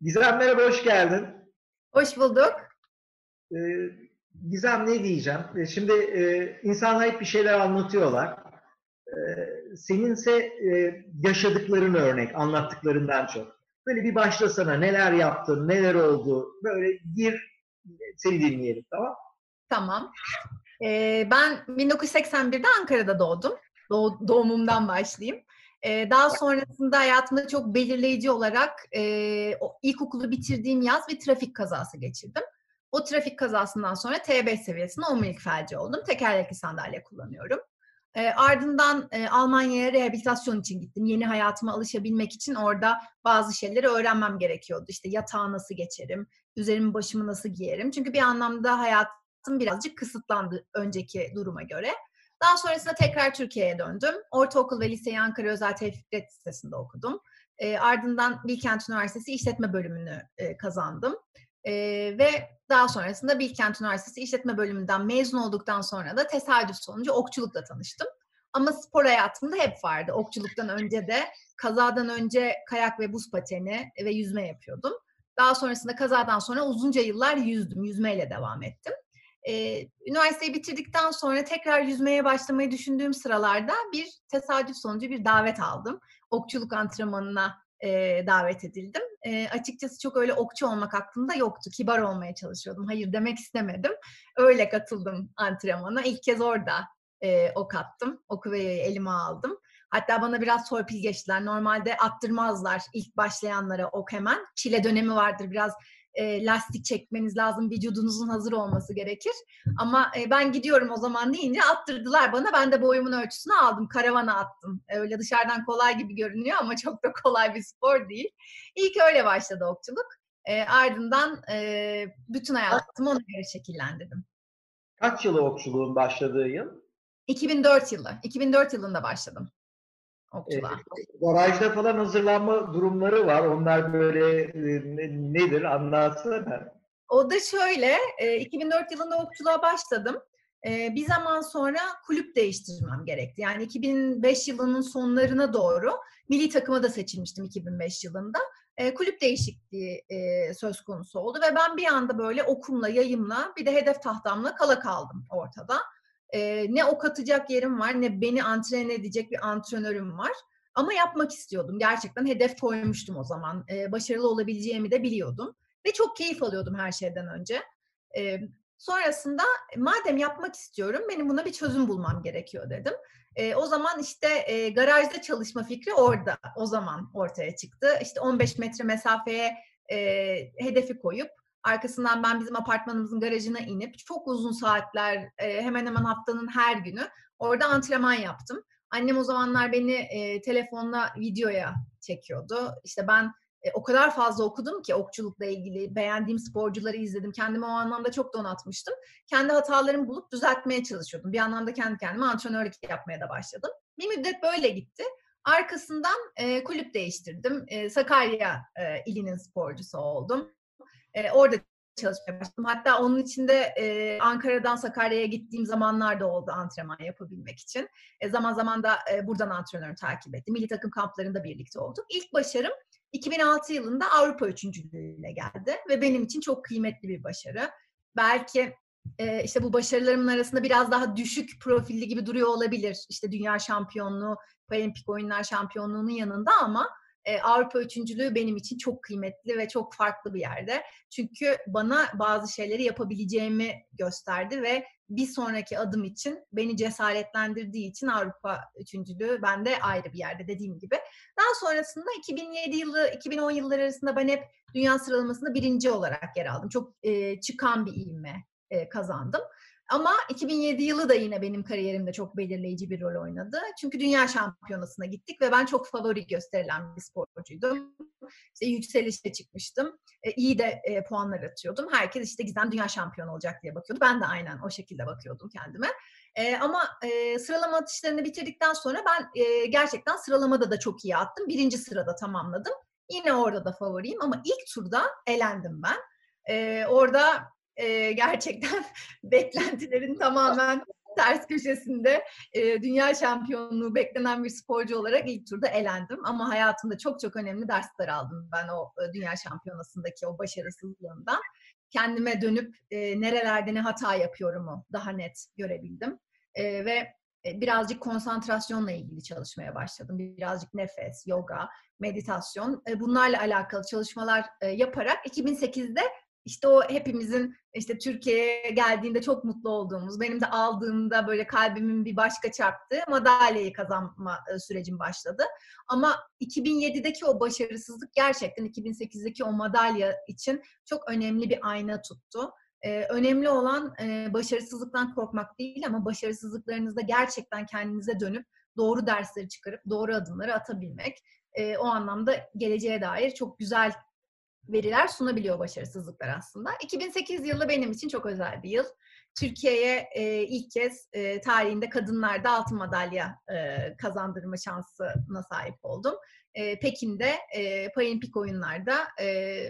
Gizem merhaba, hoş geldin. Hoş bulduk. Ee, Gizem ne diyeceğim? Ee, Şimdi e, insanlar hep bir şeyler anlatıyorlar. Ee, seninse e, yaşadıkların örnek, anlattıklarından çok. Böyle bir başlasana, neler yaptın, neler oldu, böyle gir, seni dinleyelim, tamam Tamam. Ee, ben 1981'de Ankara'da doğdum. Doğ- doğumumdan başlayayım. Ee, daha sonrasında hayatımda çok belirleyici olarak e, o ilkokulu bitirdiğim yaz bir trafik kazası geçirdim. O trafik kazasından sonra T5 seviyesinde omurilik felci oldum. Tekerlekli sandalye kullanıyorum. Ee, ardından e, Almanya'ya rehabilitasyon için gittim. Yeni hayatıma alışabilmek için orada bazı şeyleri öğrenmem gerekiyordu. İşte yatağa nasıl geçerim, üzerimi başımı nasıl giyerim. Çünkü bir anlamda hayatım birazcık kısıtlandı önceki duruma göre. Daha sonrasında tekrar Türkiye'ye döndüm. Ortaokul ve liseyi Ankara Özel Tevfik Lisesi'nde okudum. E, ardından Bilkent Üniversitesi İşletme Bölümünü e, kazandım. E, ve daha sonrasında Bilkent Üniversitesi İşletme Bölümünden mezun olduktan sonra da tesadüf sonucu okçulukla tanıştım. Ama spor hayatımda hep vardı. Okçuluktan önce de kazadan önce kayak ve buz pateni ve yüzme yapıyordum. Daha sonrasında kazadan sonra uzunca yıllar yüzdüm. Yüzmeyle devam ettim. Ee, üniversiteyi bitirdikten sonra tekrar yüzmeye başlamayı düşündüğüm sıralarda bir tesadüf sonucu bir davet aldım. Okçuluk antrenmanına e, davet edildim. E, açıkçası çok öyle okçu olmak aklımda yoktu. Kibar olmaya çalışıyordum. Hayır demek istemedim. Öyle katıldım antrenmana. İlk kez orada e, ok attım. Oku ve elime aldım. Hatta bana biraz torpil geçtiler. Normalde attırmazlar ilk başlayanlara ok hemen. Çile dönemi vardır biraz e, lastik çekmeniz lazım, vücudunuzun hazır olması gerekir. Ama e, ben gidiyorum o zaman deyince attırdılar bana. Ben de boyumun ölçüsünü aldım, karavana attım. Öyle dışarıdan kolay gibi görünüyor ama çok da kolay bir spor değil. İlk öyle başladı okçuluk. E, ardından e, bütün hayatımı ona göre şekillendirdim. Kaç yılı okçuluğun başladığı yıl? 2004 yılı. 2004 yılında başladım Ee, okçuluğa. garajda falan hazırlanma durumları var. Onlar böyle e, ne- nedir? Anlatsana. O da şöyle, e, 2004 yılında okçuluğa başladım. E, bir zaman sonra kulüp değiştirmem gerekti. Yani 2005 yılının sonlarına doğru milli takıma da seçilmiştim 2005 yılında. E, kulüp değişikliği e, söz konusu oldu ve ben bir anda böyle okumla, yayımla bir de hedef tahtamla kala kaldım ortada. E, ne ok atacak yerim var ne beni antren edecek bir antrenörüm var. Ama yapmak istiyordum. Gerçekten hedef koymuştum o zaman. E, başarılı olabileceğimi de biliyordum. Ve çok keyif alıyordum her şeyden önce. E, sonrasında madem yapmak istiyorum benim buna bir çözüm bulmam gerekiyor dedim. E, o zaman işte e, garajda çalışma fikri orada o zaman ortaya çıktı. İşte 15 metre mesafeye e, hedefi koyup arkasından ben bizim apartmanımızın garajına inip çok uzun saatler e, hemen hemen haftanın her günü orada antrenman yaptım. Annem o zamanlar beni e, telefonla videoya çekiyordu. İşte ben e, o kadar fazla okudum ki okçulukla ilgili beğendiğim sporcuları izledim. Kendimi o anlamda çok donatmıştım. Kendi hatalarımı bulup düzeltmeye çalışıyordum. Bir anlamda kendi kendime antrenörlük yapmaya da başladım. Bir müddet böyle gitti. Arkasından e, kulüp değiştirdim. E, Sakarya e, ilinin sporcusu oldum. E, orada çalışmaya başladım. Hatta onun içinde e, Ankara'dan Sakarya'ya gittiğim zamanlar da oldu antrenman yapabilmek için. E, zaman zaman da e, buradan antrenörü takip ettim. Milli takım kamplarında birlikte olduk. İlk başarım 2006 yılında Avrupa üçüncülüğüyle geldi ve benim için çok kıymetli bir başarı. Belki e, işte bu başarılarımın arasında biraz daha düşük profilli gibi duruyor olabilir. İşte dünya şampiyonluğu, paralimpik oyunlar şampiyonluğunun yanında ama e, Avrupa üçüncülüğü benim için çok kıymetli ve çok farklı bir yerde. Çünkü bana bazı şeyleri yapabileceğimi gösterdi ve bir sonraki adım için beni cesaretlendirdiği için Avrupa üçüncülüğü bende ayrı bir yerde dediğim gibi. Daha sonrasında 2007 yılı, 2010 yılları arasında ben hep dünya sıralamasında birinci olarak yer aldım. Çok e, çıkan bir ivme e, kazandım. Ama 2007 yılı da yine benim kariyerimde çok belirleyici bir rol oynadı. Çünkü dünya şampiyonasına gittik ve ben çok favori gösterilen bir sporcuydum. İşte yükselişe çıkmıştım. E, iyi de e, puanlar atıyordum. Herkes işte Gizem dünya şampiyonu olacak diye bakıyordu. Ben de aynen o şekilde bakıyordum kendime. E, ama e, sıralama atışlarını bitirdikten sonra ben e, gerçekten sıralamada da çok iyi attım. Birinci sırada tamamladım. Yine orada da favoriyim ama ilk turda elendim ben. E, orada e, gerçekten beklentilerin tamamen ters köşesinde e, dünya şampiyonluğu beklenen bir sporcu olarak ilk turda elendim. Ama hayatımda çok çok önemli dersler aldım ben o e, dünya şampiyonasındaki o başarısızlığımdan. Kendime dönüp e, nerelerde ne hata yapıyorumu daha net görebildim. E, ve e, birazcık konsantrasyonla ilgili çalışmaya başladım. Birazcık nefes, yoga, meditasyon e, bunlarla alakalı çalışmalar e, yaparak 2008'de işte o hepimizin işte Türkiye'ye geldiğinde çok mutlu olduğumuz, benim de aldığımda böyle kalbimin bir başka çarptığı madalyayı kazanma sürecim başladı. Ama 2007'deki o başarısızlık gerçekten 2008'deki o madalya için çok önemli bir ayna tuttu. Ee, önemli olan e, başarısızlıktan korkmak değil ama başarısızlıklarınızda gerçekten kendinize dönüp doğru dersleri çıkarıp doğru adımları atabilmek. E, o anlamda geleceğe dair çok güzel veriler sunabiliyor başarısızlıklar aslında. 2008 yılı benim için çok özel bir yıl. Türkiye'ye e, ilk kez e, tarihinde kadınlarda altın madalya e, kazandırma şansına sahip oldum. E, Pekin'de e, Paralimpik oyunlarda e,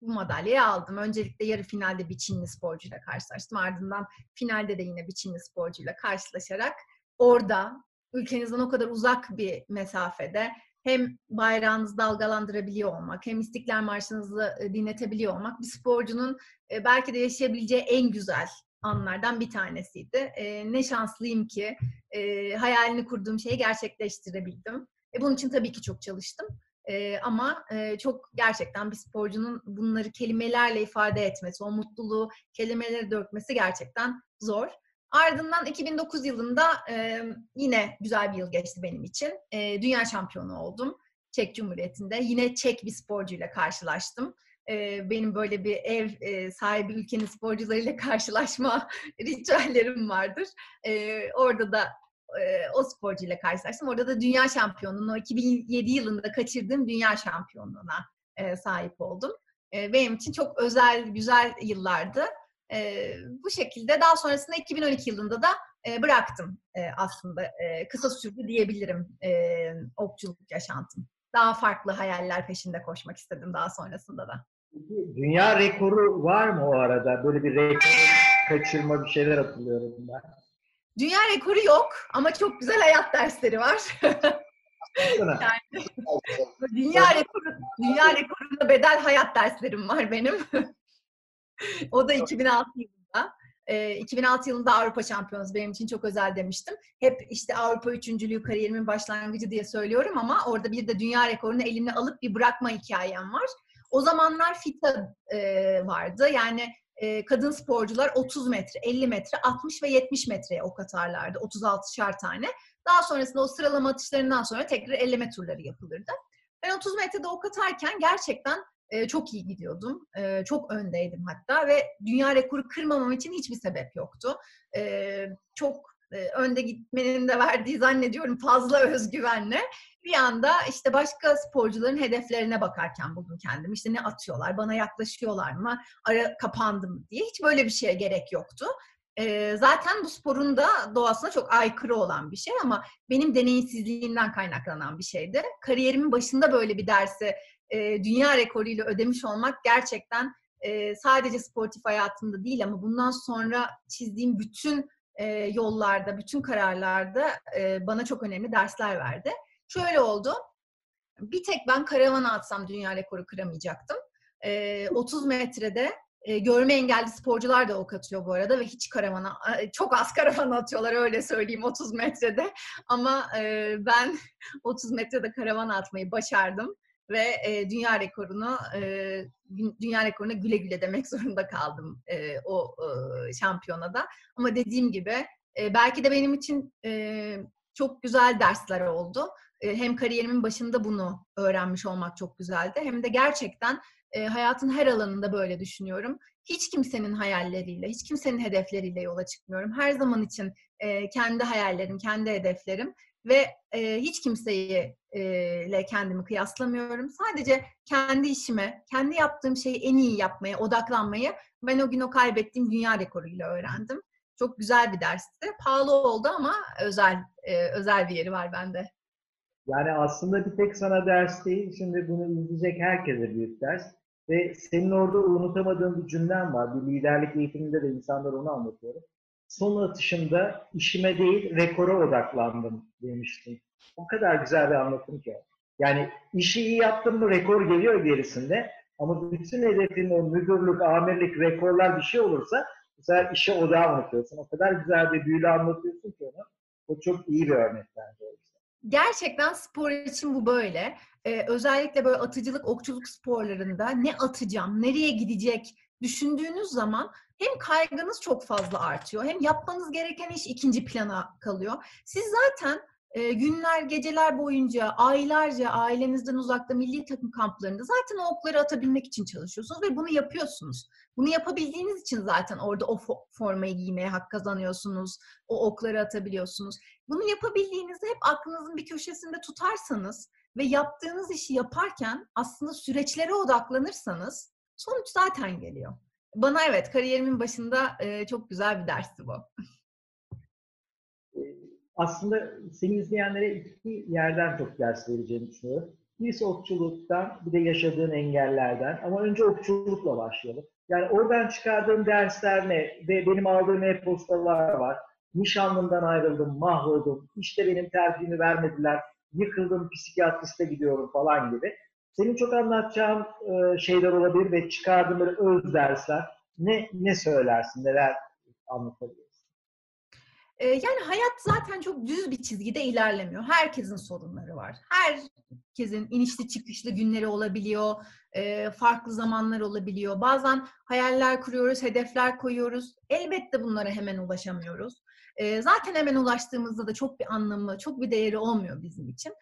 bu madalyayı aldım. Öncelikle yarı finalde bir Çinli sporcuyla karşılaştım. Ardından finalde de yine bir Çinli sporcuyla karşılaşarak orada ülkenizden o kadar uzak bir mesafede hem bayrağınızı dalgalandırabiliyor olmak, hem İstiklal Marşınızı e, dinletebiliyor olmak bir sporcunun e, belki de yaşayabileceği en güzel anlardan bir tanesiydi. E, ne şanslıyım ki hayalini kurduğum şeyi gerçekleştirebildim. Bunun için tabii ki çok çalıştım. ama çok gerçekten bir sporcunun bunları kelimelerle ifade etmesi, o mutluluğu kelimelere dökmesi gerçekten zor. Ardından 2009 yılında yine güzel bir yıl geçti benim için. Dünya şampiyonu oldum Çek Cumhuriyeti'nde. Yine Çek bir sporcuyla karşılaştım. Benim böyle bir ev sahibi ülkenin sporcularıyla karşılaşma ritüellerim vardır. Orada da o sporcuyla karşılaştım. Orada da dünya şampiyonluğunu, 2007 yılında kaçırdığım dünya şampiyonluğuna sahip oldum. Benim için çok özel, güzel yıllardı. E, bu şekilde daha sonrasında 2012 yılında da e, bıraktım e, aslında. E, kısa sürdü diyebilirim e, okçuluk yaşantım. Daha farklı hayaller peşinde koşmak istedim daha sonrasında da. Dünya rekoru var mı o arada? Böyle bir rekor kaçırma bir şeyler hatırlıyorum ben. Dünya rekoru yok ama çok güzel hayat dersleri var. yani, dünya rekoru, dünya rekorunda bedel hayat derslerim var benim. o da 2006 yılında. E, 2006 yılında Avrupa Şampiyonası benim için çok özel demiştim. Hep işte Avrupa üçüncülüğü kariyerimin başlangıcı diye söylüyorum ama orada bir de dünya rekorunu elimle alıp bir bırakma hikayem var. O zamanlar FITA e, vardı. Yani e, kadın sporcular 30 metre, 50 metre, 60 ve 70 metreye ok atarlardı. 36'şar tane. Daha sonrasında o sıralama atışlarından sonra tekrar elleme turları yapılırdı. Ben 30 metrede ok atarken gerçekten e, çok iyi gidiyordum. E, çok öndeydim hatta ve dünya rekoru kırmamam için hiçbir sebep yoktu. E, çok e, önde gitmenin de verdiği zannediyorum fazla özgüvenle bir anda işte başka sporcuların hedeflerine bakarken buldum kendimi. İşte ne atıyorlar, bana yaklaşıyorlar mı, ara kapandı mı diye. Hiç böyle bir şeye gerek yoktu. E, zaten bu sporun da doğasına çok aykırı olan bir şey ama benim deneyimsizliğimden kaynaklanan bir şeydi. Kariyerimin başında böyle bir dersi e, dünya rekoruyla ödemiş olmak gerçekten e, sadece sportif hayatımda değil ama bundan sonra çizdiğim bütün e, yollarda, bütün kararlarda e, bana çok önemli dersler verdi. Şöyle oldu. Bir tek ben karavana atsam dünya rekoru kıramayacaktım. E, 30 metrede e, görme engelli sporcular da ok atıyor bu arada ve hiç karavana, çok az karavana atıyorlar öyle söyleyeyim 30 metrede. Ama e, ben 30 metrede karavana atmayı başardım ve e, dünya rekorunu e, dünya rekoruna güle güle demek zorunda kaldım e, o e, şampiyonada. Ama dediğim gibi e, belki de benim için e, çok güzel dersler oldu. E, hem kariyerimin başında bunu öğrenmiş olmak çok güzeldi. Hem de gerçekten e, hayatın her alanında böyle düşünüyorum. Hiç kimsenin hayalleriyle, hiç kimsenin hedefleriyle yola çıkmıyorum. Her zaman için e, kendi hayallerim, kendi hedeflerim ve e, hiç kimseyi e, ile kendimi kıyaslamıyorum. Sadece kendi işime, kendi yaptığım şeyi en iyi yapmaya, odaklanmayı ben o gün o kaybettiğim dünya rekoruyla öğrendim. Çok güzel bir dersti. Pahalı oldu ama özel e, özel bir yeri var bende. Yani aslında bir tek sana ders değil, şimdi bunu izleyecek herkese büyük ders. Ve senin orada unutamadığın bir cümlen var. Bir liderlik eğitiminde de insanlar onu anlatıyorum. Son atışımda işime değil rekora odaklandım demiştin. O kadar güzel bir anlatım ki. Yani işi iyi yaptın mı rekor geliyor gerisinde. Ama bütün hedefin o müdürlük, amirlik, rekorlar bir şey olursa bu sefer işe odağı unutuyorsun. O kadar güzel bir büyülü anlatıyorsun ki onu. O çok iyi bir örnek bence. Gerçekten spor için bu böyle. Ee, özellikle böyle atıcılık, okçuluk sporlarında ne atacağım, nereye gidecek düşündüğünüz zaman hem kaygınız çok fazla artıyor hem yapmanız gereken iş ikinci plana kalıyor. Siz zaten e, günler, geceler boyunca aylarca ailenizden uzakta milli takım kamplarında zaten okları atabilmek için çalışıyorsunuz ve bunu yapıyorsunuz. Bunu yapabildiğiniz için zaten orada o formayı giymeye hak kazanıyorsunuz. O okları atabiliyorsunuz. Bunu yapabildiğinizde hep aklınızın bir köşesinde tutarsanız ve yaptığınız işi yaparken aslında süreçlere odaklanırsanız sonuç zaten geliyor. Bana evet kariyerimin başında e, çok güzel bir dersti bu. Aslında seni izleyenlere iki yerden çok ders vereceğini düşünüyorum. Birisi okçuluktan, bir de yaşadığın engellerden. Ama önce okçulukla başlayalım. Yani oradan çıkardığım dersler ne? Ve benim aldığım e-postalar var. Nişanlımdan ayrıldım, mahvoldum. İşte benim tercihimi vermediler. Yıkıldım, psikiyatriste gidiyorum falan gibi. Senin çok anlatacağın e, şeyler olabilir ve çıkardığın böyle öz dersler. Ne ne söylersin, neler anlatabilirsin? Yani hayat zaten çok düz bir çizgide ilerlemiyor. Herkesin sorunları var. Herkesin inişli çıkışlı günleri olabiliyor. Farklı zamanlar olabiliyor. Bazen hayaller kuruyoruz, hedefler koyuyoruz. Elbette bunlara hemen ulaşamıyoruz. Zaten hemen ulaştığımızda da çok bir anlamı, çok bir değeri olmuyor bizim için.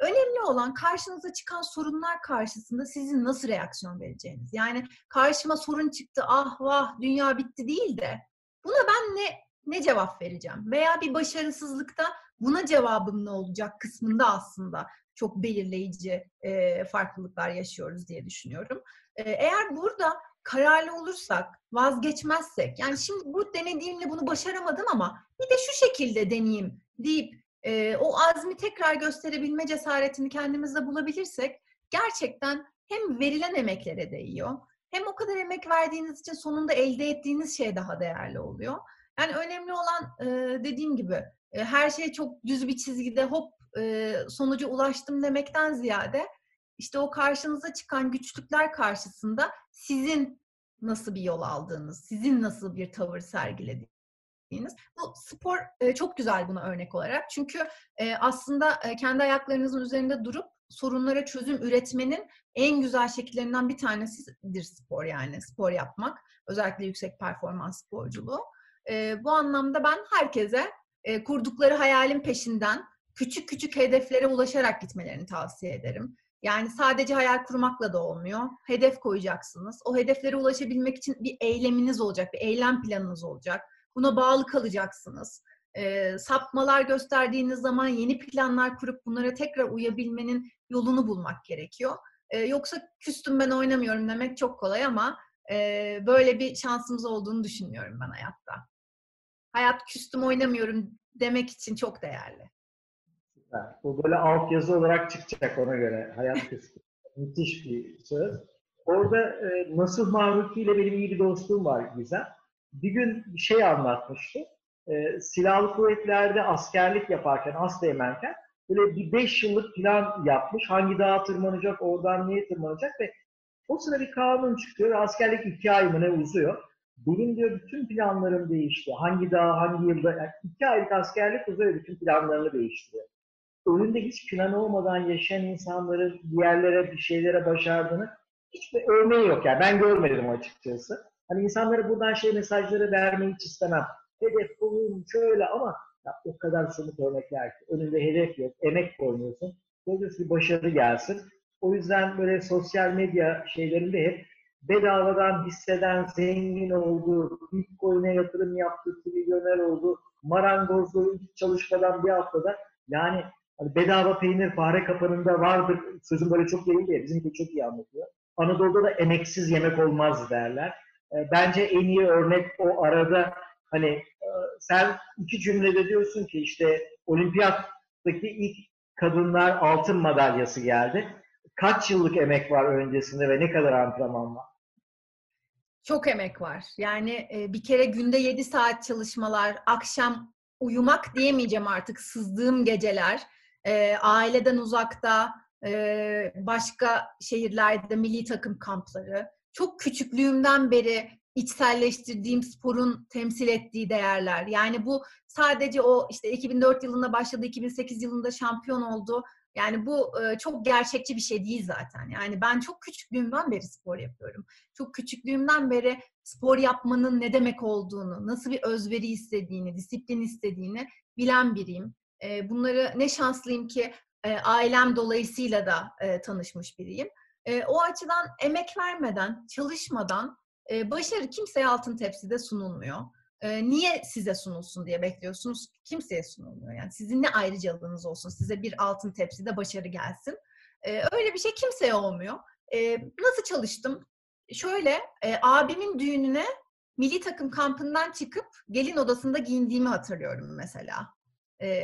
Önemli olan karşınıza çıkan sorunlar karşısında sizin nasıl reaksiyon vereceğiniz. Yani karşıma sorun çıktı, ah vah dünya bitti değil de buna ben ne ne cevap vereceğim? Veya bir başarısızlıkta buna cevabım ne olacak kısmında aslında çok belirleyici e, farklılıklar yaşıyoruz diye düşünüyorum. E, eğer burada kararlı olursak, vazgeçmezsek, yani şimdi bu denediğimle bunu başaramadım ama bir de şu şekilde deneyeyim deyip e, o azmi tekrar gösterebilme cesaretini kendimizde bulabilirsek gerçekten hem verilen emeklere değiyor hem o kadar emek verdiğiniz için sonunda elde ettiğiniz şey daha değerli oluyor. Yani önemli olan e, dediğim gibi e, her şey çok düz bir çizgide hop e, sonuca ulaştım demekten ziyade işte o karşınıza çıkan güçlükler karşısında sizin nasıl bir yol aldığınız, sizin nasıl bir tavır sergilediğiniz. Bu spor e, çok güzel buna örnek olarak. Çünkü e, aslında e, kendi ayaklarınızın üzerinde durup sorunlara çözüm üretmenin en güzel şekillerinden bir tanesidir spor yani spor yapmak. Özellikle yüksek performans sporculuğu. Bu anlamda ben herkese kurdukları hayalin peşinden küçük küçük hedeflere ulaşarak gitmelerini tavsiye ederim. Yani sadece hayal kurmakla da olmuyor. Hedef koyacaksınız. O hedeflere ulaşabilmek için bir eyleminiz olacak, bir eylem planınız olacak. Buna bağlı kalacaksınız. E, sapmalar gösterdiğiniz zaman yeni planlar kurup bunlara tekrar uyabilmenin yolunu bulmak gerekiyor. E, yoksa küstüm ben oynamıyorum demek çok kolay ama e, böyle bir şansımız olduğunu düşünüyorum ben hayatta hayat küstüm oynamıyorum demek için çok değerli. Bu böyle altyazı olarak çıkacak ona göre. Hayat küstüm. Müthiş bir söz. Orada e, Nasıl Mahruki ile benim iyi bir dostluğum var Gizem. Bir gün bir şey anlatmıştı. E, silahlı kuvvetlerde askerlik yaparken, asteğmenken böyle bir beş yıllık plan yapmış. Hangi dağa tırmanacak, oradan niye tırmanacak ve o sırada bir kanun çıkıyor. Askerlik iki ay mı ne uzuyor. Benim diyor bütün planlarım değişti. Hangi dağ, hangi yılda, yani iki aylık askerlik uzuyor bütün planlarını değiştiriyor. Önünde hiç plan olmadan yaşayan insanların bir yerlere, bir şeylere başardığını hiçbir örneği yok. Yani ben görmedim açıkçası. Hani insanlara buradan şey mesajları vermeyi hiç istemem. Hedef bulun şöyle ama ya o kadar somut örnekler ki. Önünde hedef yok, emek koymuyorsun. Dolayısıyla başarı gelsin. O yüzden böyle sosyal medya şeylerinde hep bedavadan hisseden zengin oldu, Bitcoin'e yatırım yaptı, trilyoner oldu, marangozluğu hiç çalışmadan bir haftada yani hani bedava peynir fare kapanında vardır. Sözüm böyle çok değil de bizimki çok iyi anlatıyor. Anadolu'da da emeksiz yemek olmaz derler. E, bence en iyi örnek o arada hani e, sen iki cümlede diyorsun ki işte olimpiyattaki ilk kadınlar altın madalyası geldi. Kaç yıllık emek var öncesinde ve ne kadar antrenman var? Çok emek var. Yani e, bir kere günde 7 saat çalışmalar, akşam uyumak diyemeyeceğim artık sızdığım geceler, e, aileden uzakta, e, başka şehirlerde milli takım kampları. Çok küçüklüğümden beri içselleştirdiğim sporun temsil ettiği değerler. Yani bu sadece o işte 2004 yılında başladı, 2008 yılında şampiyon oldu. Yani bu e, çok gerçekçi bir şey değil zaten. Yani ben çok küçüklüğümden beri spor yapıyorum. Çok küçüklüğümden beri spor yapmanın ne demek olduğunu, nasıl bir özveri istediğini, disiplin istediğini bilen biriyim. E, bunları ne şanslıyım ki e, ailem dolayısıyla da e, tanışmış biriyim. E, o açıdan emek vermeden, çalışmadan e, başarı kimseye altın tepside sunulmuyor. E, niye size sunulsun diye bekliyorsunuz? Kimseye sunulmuyor. Yani sizin ne ayrıcalığınız olsun, size bir altın tepside başarı gelsin. E, öyle bir şey kimseye olmuyor. E, nasıl çalıştım? Şöyle, e, abimin düğününe milli takım kampından çıkıp gelin odasında giyindiğimi hatırlıyorum mesela.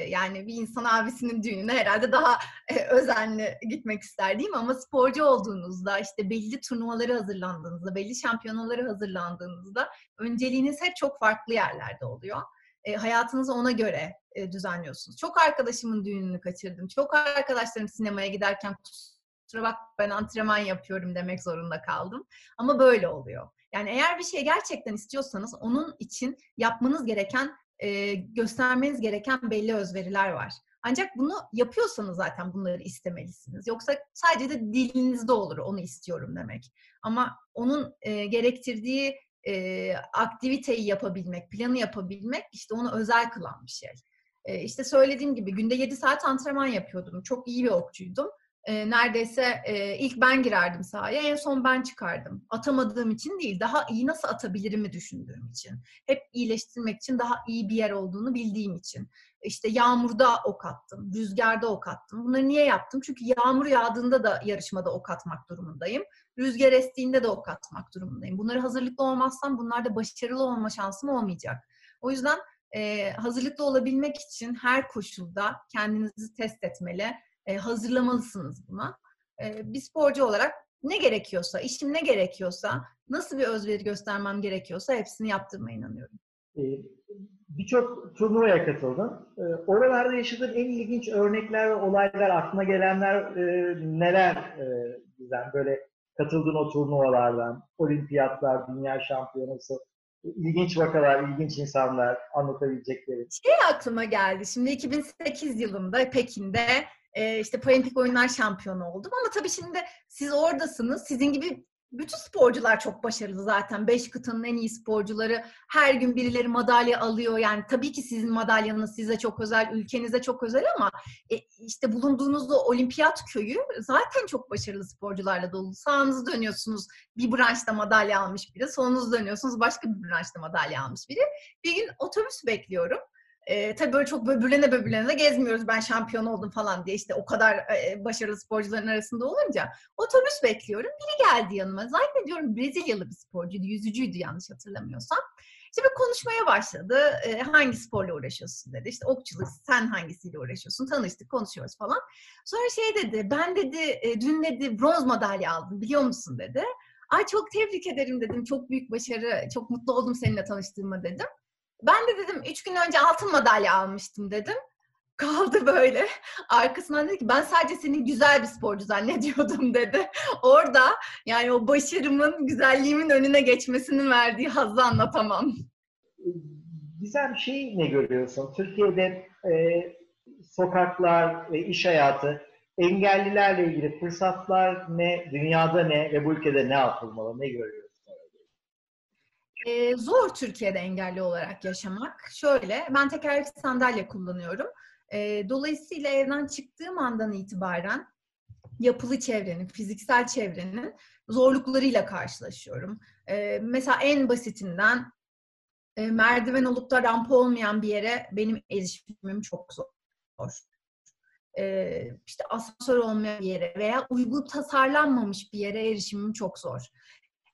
Yani bir insan abisinin düğününe herhalde daha e, özenli gitmek ister değil mi? Ama sporcu olduğunuzda, işte belli turnuvaları hazırlandığınızda, belli şampiyonaları hazırlandığınızda önceliğiniz hep çok farklı yerlerde oluyor. E, hayatınızı ona göre e, düzenliyorsunuz. Çok arkadaşımın düğününü kaçırdım. Çok arkadaşlarım sinemaya giderken kusura bak ben antrenman yapıyorum demek zorunda kaldım. Ama böyle oluyor. Yani eğer bir şey gerçekten istiyorsanız onun için yapmanız gereken, e, göstermeniz gereken belli özveriler var. Ancak bunu yapıyorsanız zaten bunları istemelisiniz. Yoksa sadece de dilinizde olur onu istiyorum demek. Ama onun e, gerektirdiği e, aktiviteyi yapabilmek, planı yapabilmek işte onu özel kılan bir şey. E, işte söylediğim gibi günde 7 saat antrenman yapıyordum. Çok iyi bir okçuydum e, neredeyse e, ilk ben girerdim sahaya, en son ben çıkardım. Atamadığım için değil, daha iyi nasıl atabilirim mi düşündüğüm için. Hep iyileştirmek için daha iyi bir yer olduğunu bildiğim için. İşte yağmurda ok attım, rüzgarda ok attım. Bunları niye yaptım? Çünkü yağmur yağdığında da yarışmada ok atmak durumundayım. Rüzgar estiğinde de ok atmak durumundayım. Bunları hazırlıklı olmazsam bunlarda başarılı olma şansım olmayacak. O yüzden e, hazırlıklı olabilmek için her koşulda kendinizi test etmeli e, hazırlamalısınız buna. E, bir sporcu olarak ne gerekiyorsa, işim ne gerekiyorsa, nasıl bir özveri göstermem gerekiyorsa hepsini yaptığıma inanıyorum. E, Birçok turnuvaya katıldın. E, oralarda yaşadığın en ilginç örnekler ve olaylar, aklına gelenler e, neler e, Gizem? Böyle katıldığın o turnuvalardan, olimpiyatlar, dünya şampiyonası, ilginç vakalar, ilginç insanlar anlatabilecekleri. Şey aklıma geldi. Şimdi 2008 yılında Pekin'de e, işte paralimpik oyunlar şampiyonu oldum. Ama tabii şimdi siz oradasınız. Sizin gibi bütün sporcular çok başarılı zaten. Beş kıtanın en iyi sporcuları. Her gün birileri madalya alıyor. Yani tabii ki sizin madalyanız size çok özel, ülkenize çok özel ama e, işte bulunduğunuz o olimpiyat köyü zaten çok başarılı sporcularla dolu. Sağınızı dönüyorsunuz bir branşta madalya almış biri. Solunuzu dönüyorsunuz başka bir branşta madalya almış biri. Bir gün otobüs bekliyorum. E, tabii böyle çok böbürlene böbürlene gezmiyoruz. Ben şampiyon oldum falan diye işte o kadar e, başarılı sporcuların arasında olunca otobüs bekliyorum. Biri geldi yanıma. Zannediyorum Brezilyalı bir sporcuydu. Yüzücüydü yanlış hatırlamıyorsam. İşte bir konuşmaya başladı. E, hangi sporla uğraşıyorsun dedi. İşte okçuluk, sen hangisiyle uğraşıyorsun? Tanıştık, konuşuyoruz falan. Sonra şey dedi, ben dedi, e, dün dedi bronz madalya aldım biliyor musun dedi. Ay çok tebrik ederim dedim. Çok büyük başarı, çok mutlu oldum seninle tanıştığıma dedim. Ben de dedim üç gün önce altın madalya almıştım dedim. Kaldı böyle. Arkasından dedi ki ben sadece seni güzel bir sporcu zannediyordum dedi. Orada yani o başarımın, güzelliğimin önüne geçmesinin verdiği hazzı anlatamam. Güzel bir şey ne görüyorsun? Türkiye'de e, sokaklar ve iş hayatı engellilerle ilgili fırsatlar ne, dünyada ne ve bu ülkede ne yapılmalı, ne görüyorsun? E, zor Türkiye'de engelli olarak yaşamak. Şöyle, ben tekerlekli sandalye kullanıyorum. E, dolayısıyla evden çıktığım andan itibaren yapılı çevrenin, fiziksel çevrenin zorluklarıyla karşılaşıyorum. E, mesela en basitinden e, merdiven olup da rampa olmayan bir yere benim erişimim çok zor. E, işte asansör olmayan bir yere veya uygun tasarlanmamış bir yere erişimim çok zor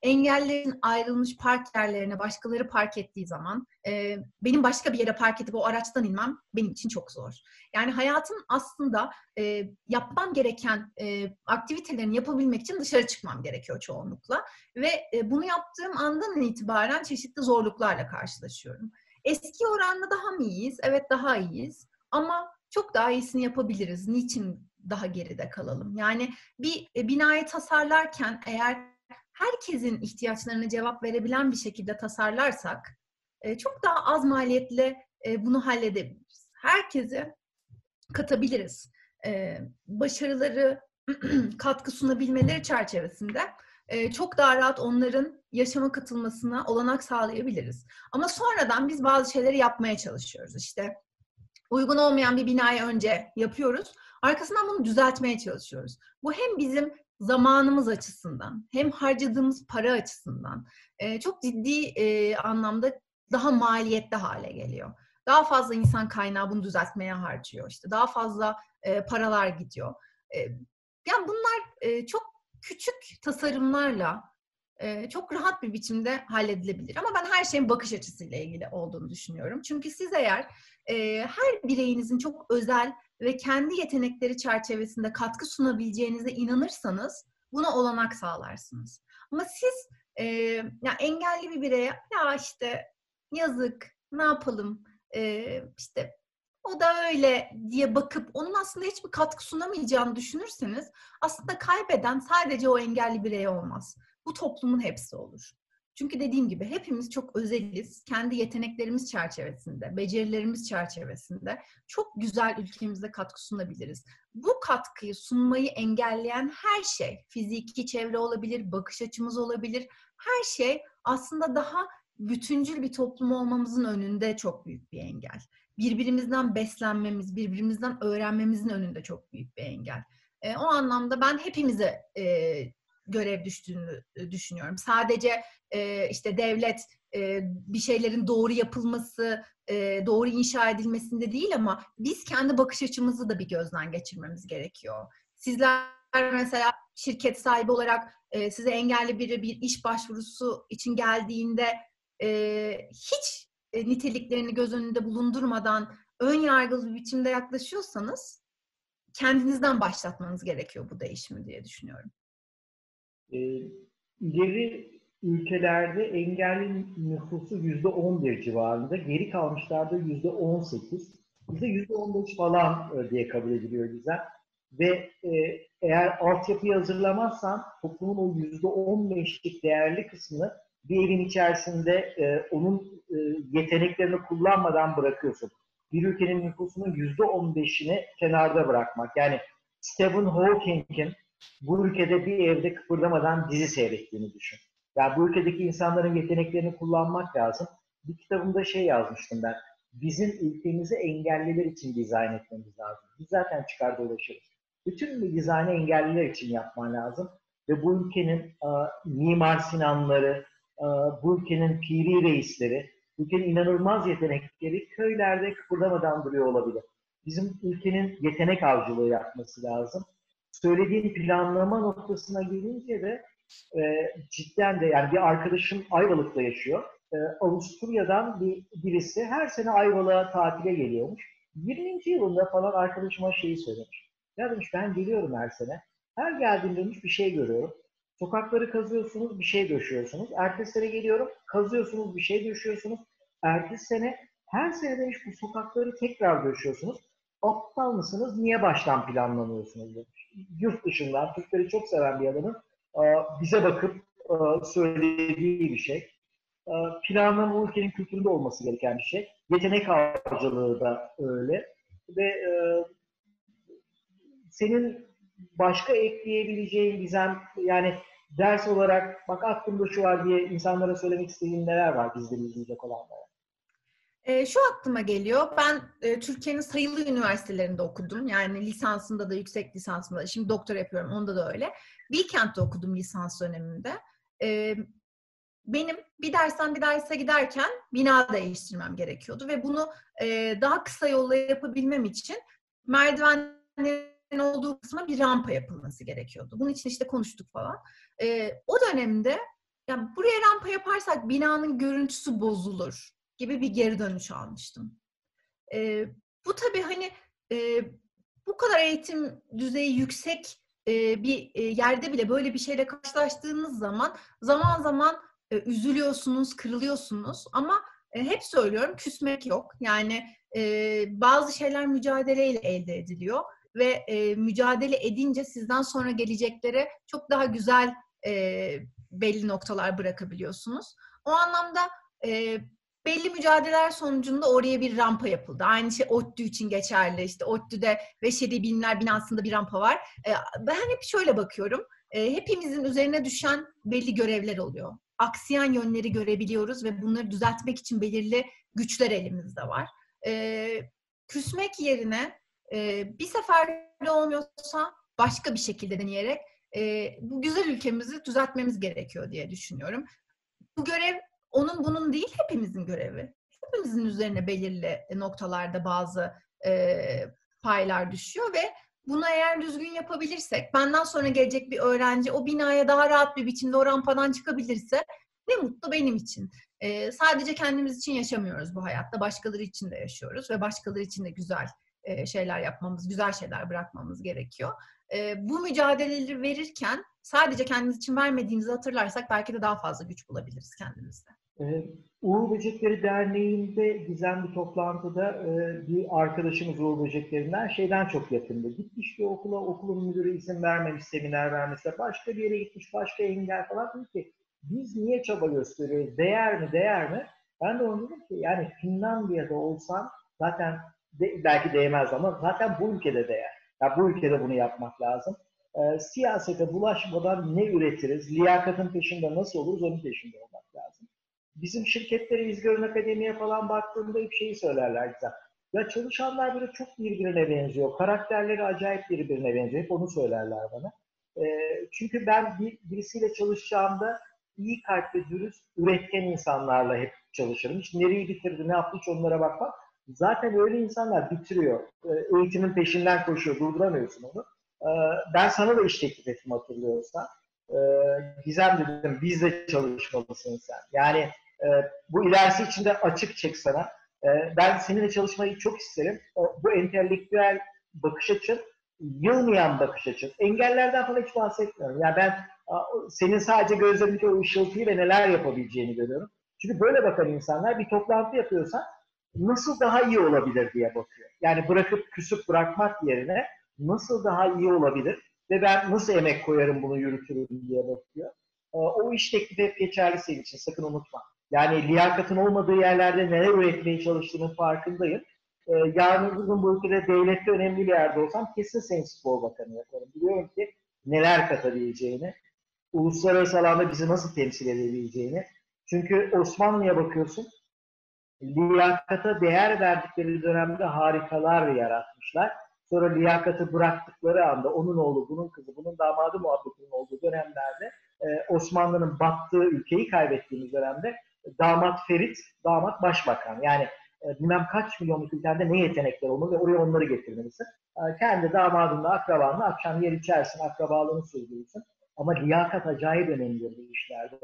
engellerin ayrılmış park yerlerine başkaları park ettiği zaman e, benim başka bir yere park edip o araçtan inmem benim için çok zor. Yani hayatım aslında e, yapmam gereken e, aktivitelerini yapabilmek için dışarı çıkmam gerekiyor çoğunlukla. Ve e, bunu yaptığım andan itibaren çeşitli zorluklarla karşılaşıyorum. Eski oranla daha mı iyiyiz? Evet daha iyiyiz. Ama çok daha iyisini yapabiliriz. Niçin daha geride kalalım? Yani bir e, binayı tasarlarken eğer herkesin ihtiyaçlarına cevap verebilen bir şekilde tasarlarsak e, çok daha az maliyetle e, bunu halledebiliriz. Herkese katabiliriz. E, başarıları katkı sunabilmeleri çerçevesinde çok daha rahat onların yaşama katılmasına olanak sağlayabiliriz. Ama sonradan biz bazı şeyleri yapmaya çalışıyoruz. İşte uygun olmayan bir binayı önce yapıyoruz. Arkasından bunu düzeltmeye çalışıyoruz. Bu hem bizim zamanımız açısından hem harcadığımız para açısından e, çok ciddi e, anlamda daha maliyetli hale geliyor. Daha fazla insan kaynağı bunu düzeltmeye harcıyor. İşte daha fazla e, paralar gidiyor. E, yani bunlar e, çok küçük tasarımlarla e, çok rahat bir biçimde halledilebilir. Ama ben her şeyin bakış açısıyla ilgili olduğunu düşünüyorum. Çünkü siz eğer e, her bireyinizin çok özel ve kendi yetenekleri çerçevesinde katkı sunabileceğinize inanırsanız buna olanak sağlarsınız. Ama siz e, ya engelli bir bireye ya işte yazık ne yapalım e, işte o da öyle diye bakıp onun aslında hiçbir katkı sunamayacağını düşünürseniz aslında kaybeden sadece o engelli birey olmaz. Bu toplumun hepsi olur. Çünkü dediğim gibi hepimiz çok özeliz. Kendi yeteneklerimiz çerçevesinde, becerilerimiz çerçevesinde çok güzel ülkemize katkı sunabiliriz. Bu katkıyı sunmayı engelleyen her şey, fiziki çevre olabilir, bakış açımız olabilir, her şey aslında daha bütüncül bir toplum olmamızın önünde çok büyük bir engel. Birbirimizden beslenmemiz, birbirimizden öğrenmemizin önünde çok büyük bir engel. E, o anlamda ben hepimize e, görev düştüğünü e, düşünüyorum. Sadece e, işte devlet e, bir şeylerin doğru yapılması, e, doğru inşa edilmesinde değil ama biz kendi bakış açımızı da bir gözden geçirmemiz gerekiyor. Sizler mesela şirket sahibi olarak e, size engelli biri bir iş başvurusu için geldiğinde e, hiç e, niteliklerini göz önünde bulundurmadan ön yargılı bir biçimde yaklaşıyorsanız kendinizden başlatmanız gerekiyor bu değişimi diye düşünüyorum. E, ileri ülkelerde engelli nüfusu yüzde 11 civarında, geri kalmışlarda yüzde 18. Bize yüzde 15 falan e, diye kabul ediliyor bize. Ve e, eğer altyapıyı hazırlamazsan toplumun o yüzde 15'lik değerli kısmını bir evin içerisinde e, onun e, yeteneklerini kullanmadan bırakıyorsun. Bir ülkenin nüfusunun yüzde 15'ini kenarda bırakmak. Yani Stephen Hawking'in bu ülkede bir evde kıpırdamadan dizi seyrettiğini düşün. Ya yani bu ülkedeki insanların yeteneklerini kullanmak lazım. Bir kitabımda şey yazmıştım ben. Bizim ülkemizi engelliler için dizayn etmemiz lazım. Biz zaten çıkar dolaşırız. Bütün bir dizaynı engelliler için yapman lazım. Ve bu ülkenin a, Mimar Sinanları, a, bu ülkenin piri reisleri, ülkenin inanılmaz yetenekleri köylerde kıpırdamadan duruyor olabilir. Bizim ülkenin yetenek avcılığı yapması lazım söylediğin planlama noktasına gelince de e, cidden de yani bir arkadaşım Ayvalık'ta yaşıyor. E, Avusturya'dan bir birisi her sene Ayvalık'a tatile geliyormuş. 20. yılında falan arkadaşıma şeyi söylemiş. Ya demiş ben geliyorum her sene. Her geldiğimde demiş bir şey görüyorum. Sokakları kazıyorsunuz, bir şey döşüyorsunuz. Ertesi sene geliyorum, kazıyorsunuz, bir şey döşüyorsunuz. Ertesi sene her sene demiş bu sokakları tekrar döşüyorsunuz. Aptal mısınız? Niye baştan planlamıyorsunuz demiş yurt dışından Türkleri çok seven bir adamın e, bize bakıp e, söylediği bir şey. E, planlama ülkenin kültüründe olması gereken bir şey. Yetenek avcılığı da öyle. Ve senin başka ekleyebileceğin gizem yani ders olarak bak aklımda şu var diye insanlara söylemek istediğin neler var bizden izleyecek olanlara? E, şu aklıma geliyor. Ben e, Türkiye'nin sayılı üniversitelerinde okudum. Yani lisansında da, yüksek lisansında da. Şimdi doktor yapıyorum. Onda da öyle. Bilkent'te okudum lisans döneminde. E, benim bir dersten bir derse giderken bina değiştirmem gerekiyordu. Ve bunu e, daha kısa yolla yapabilmem için merdivenlerin olduğu kısma bir rampa yapılması gerekiyordu. Bunun için işte konuştuk falan. E, o dönemde yani buraya rampa yaparsak binanın görüntüsü bozulur gibi bir geri dönüş almıştım. E, bu tabii hani e, bu kadar eğitim düzeyi yüksek e, bir e, yerde bile böyle bir şeyle karşılaştığınız zaman zaman zaman e, üzülüyorsunuz, kırılıyorsunuz ama e, hep söylüyorum küsmek yok. Yani e, bazı şeyler mücadeleyle elde ediliyor ve e, mücadele edince sizden sonra geleceklere çok daha güzel e, belli noktalar bırakabiliyorsunuz. O anlamda e, belli mücadeleler sonucunda oraya bir rampa yapıldı. Aynı şey ODTÜ için geçerli. İşte ODTÜ'de Veşedi Bilimler binasında bir rampa var. E, ben hep şöyle bakıyorum. E, hepimizin üzerine düşen belli görevler oluyor. Aksiyen yönleri görebiliyoruz ve bunları düzeltmek için belirli güçler elimizde var. E, küsmek yerine e, bir seferde olmuyorsa başka bir şekilde deneyerek e, bu güzel ülkemizi düzeltmemiz gerekiyor diye düşünüyorum. Bu görev onun bunun değil hepimizin görevi. Hepimizin üzerine belirli noktalarda bazı e, paylar düşüyor ve bunu eğer düzgün yapabilirsek, benden sonra gelecek bir öğrenci o binaya daha rahat bir biçimde o rampadan çıkabilirse ne mutlu benim için. E, sadece kendimiz için yaşamıyoruz bu hayatta, başkaları için de yaşıyoruz ve başkaları için de güzel e, şeyler yapmamız, güzel şeyler bırakmamız gerekiyor. E, bu mücadeleleri verirken sadece kendimiz için vermediğimizi hatırlarsak belki de daha fazla güç bulabiliriz kendimizde. Ee, Uğur Böcekleri Derneği'nde gizem bir toplantıda e, bir arkadaşımız Uğur Böcekleri'nden şeyden çok yakındı. Gitmiş bir okula, okulun müdürü izin vermemiş seminer vermesine. Başka bir yere gitmiş, başka engel falan. Dedi ki biz niye çaba gösteriyoruz? Değer mi, değer mi? Ben de onu dedim ki yani Finlandiya'da olsan zaten de, belki değmez ama zaten bu ülkede değer. Yani bu ülkede bunu yapmak lazım. E, siyasete bulaşmadan ne üretiriz? Liyakatın peşinde nasıl oluruz? Onun peşinde olmak. Bizim şirketlere İzgör'ün Akademi'ye falan baktığımda hep şeyi söylerler güzel. Ya çalışanlar böyle çok birbirine benziyor. Karakterleri acayip birbirine benziyor. Hep onu söylerler bana. E, çünkü ben bir, birisiyle çalışacağımda iyi kalpli, dürüst, üretken insanlarla hep çalışırım. Hiç nereyi bitirdi, ne yaptı hiç onlara bakmam. Zaten öyle insanlar bitiriyor. E, eğitimin peşinden koşuyor, durduramıyorsun onu. E, ben sana da iş teklif ettim hatırlıyorsan. E, Gizem dedim, bizle çalışmalısın sen. Yani e, bu ilerisi için de açık çek sana. E, ben seninle çalışmayı çok isterim. O, bu entelektüel bakış açın, yılmayan bakış açın. Engellerden falan hiç bahsetmiyorum. Yani ben senin sadece gözlerindeki o ışıltıyı ve neler yapabileceğini görüyorum. Çünkü böyle bakan insanlar bir toplantı yapıyorsa nasıl daha iyi olabilir diye bakıyor. Yani bırakıp küsüp bırakmak yerine nasıl daha iyi olabilir ve ben nasıl emek koyarım bunu yürütürüm diye bakıyor. O iş teklifi hep geçerli senin için sakın unutma. Yani liyakatın olmadığı yerlerde neler üretmeye çalıştığının farkındayım. Ee, yarın bugün bu ülkede devlette önemli bir yerde olsam kesin senin spor bakanı yaparım. Biliyorum ki neler katabileceğini, uluslararası alanda bizi nasıl temsil edebileceğini. Çünkü Osmanlı'ya bakıyorsun, liyakata değer verdikleri dönemde harikalar yaratmışlar. Sonra liyakatı bıraktıkları anda onun oğlu, bunun kızı, bunun damadı muhabbetinin olduğu dönemlerde e, Osmanlı'nın battığı ülkeyi kaybettiğimiz dönemde damat Ferit, damat başbakan. Yani e, bilmem kaç milyonluk ülkede ne yetenekler olmalı ve oraya onları getirmelisin. E, kendi damadınla, akrabanla akşam yer içersin, akrabalığını sürdürürsün. Ama liyakat acayip önemlidir bu işlerde.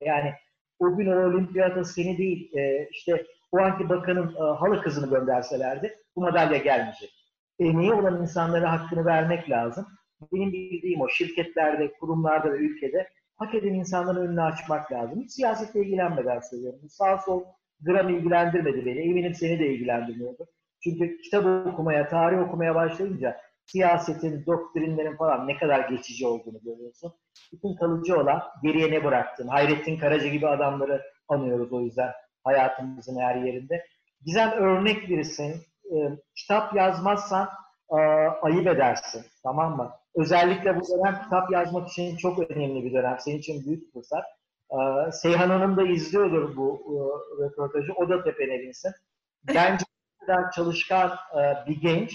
Yani o gün o olimpiyata seni değil, e, işte o anki bakanın e, halı kızını gönderselerdi bu madalya gelmeyecek. Emeği olan insanlara hakkını vermek lazım. Benim bildiğim o şirketlerde, kurumlarda ve ülkede hak eden insanların önünü açmak lazım. Hiç siyasetle ilgilenmeden söylüyorum. Sağ sol gram ilgilendirmedi beni. Eminim seni de ilgilendirmiyordu. Çünkü kitap okumaya, tarih okumaya başlayınca siyasetin, doktrinlerin falan ne kadar geçici olduğunu görüyorsun. Bütün kalıcı olan geriye ne bıraktın? Hayrettin Karaca gibi adamları anıyoruz o yüzden hayatımızın her yerinde. Gizem örnek birisin. E, kitap yazmazsan e, ayıp edersin. Tamam mı? Özellikle bu dönem kitap yazmak için çok önemli bir dönem. Senin için büyük fırsat. E, Seyhan Hanım da izliyordur bu e, röportajı. O da tepenelinsin. Bence kadar çalışkan e, bir genç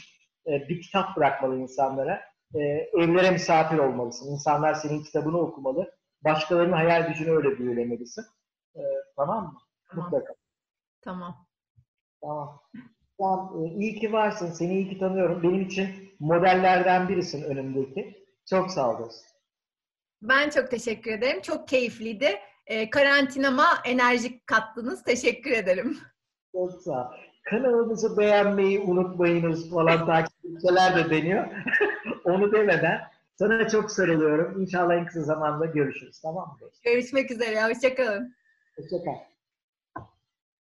e, bir kitap bırakmalı insanlara. E, evlere misafir olmalısın. İnsanlar senin kitabını okumalı. Başkalarının hayal gücünü öyle büyülemelisin. E, tamam mı? Tamam. Mutlaka. Tamam. Tamam. E, iyi ki varsın. Seni iyi ki tanıyorum. Benim için modellerden birisin önümdeki. Çok sağ ol dostum. Ben çok teşekkür ederim. Çok keyifliydi. e, karantinama enerjik kattınız. Teşekkür ederim. Çok sağ ol. Kanalımızı beğenmeyi unutmayınız falan takipçiler de deniyor. Onu demeden sana çok sarılıyorum. İnşallah en kısa zamanda görüşürüz. Tamam mı? Görüşmek üzere. Hoşçakalın. Hoşçakal.